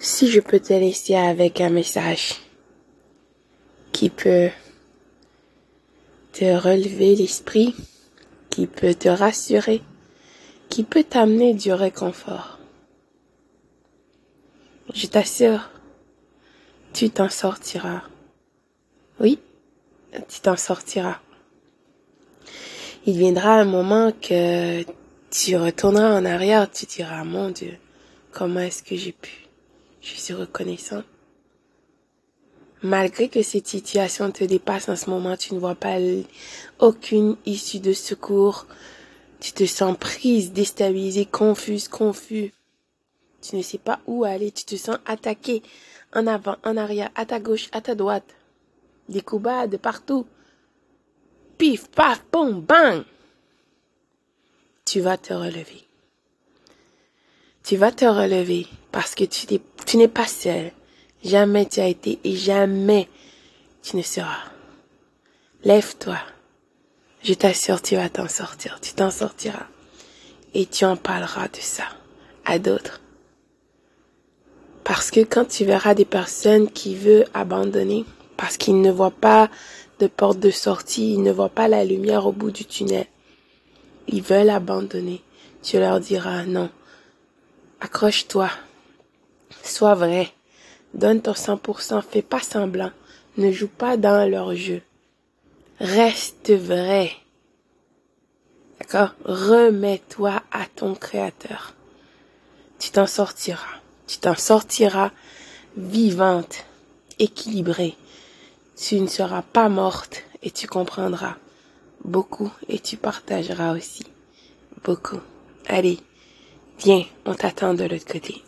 Si je peux te laisser avec un message qui peut te relever l'esprit, qui peut te rassurer, qui peut t'amener du réconfort. Je t'assure, tu t'en sortiras. Oui, tu t'en sortiras. Il viendra un moment que tu retourneras en arrière, tu diras, mon Dieu, comment est-ce que j'ai pu? Je suis reconnaissant. Malgré que cette situation te dépasse en ce moment, tu ne vois pas aucune issue de secours. Tu te sens prise, déstabilisée, confuse, confus. Tu ne sais pas où aller, tu te sens attaqué en avant, en arrière, à ta gauche, à ta droite. Des coups bas de partout. Pif, paf, boum, bang. Tu vas te relever. Tu vas te relever parce que tu n'es pas seul. Jamais tu as été et jamais tu ne seras. Lève-toi. Je t'assure, tu vas t'en sortir. Tu t'en sortiras. Et tu en parleras de ça à d'autres. Parce que quand tu verras des personnes qui veulent abandonner, parce qu'ils ne voient pas de porte de sortie, ils ne voient pas la lumière au bout du tunnel, ils veulent abandonner, tu leur diras non. Accroche-toi. Sois vrai. Donne ton 100%, fais pas semblant. Ne joue pas dans leur jeu. Reste vrai. D'accord? Remets-toi à ton créateur. Tu t'en sortiras. Tu t'en sortiras vivante, équilibrée. Tu ne seras pas morte et tu comprendras beaucoup et tu partageras aussi beaucoup. Allez, viens, on t'attend de l'autre côté.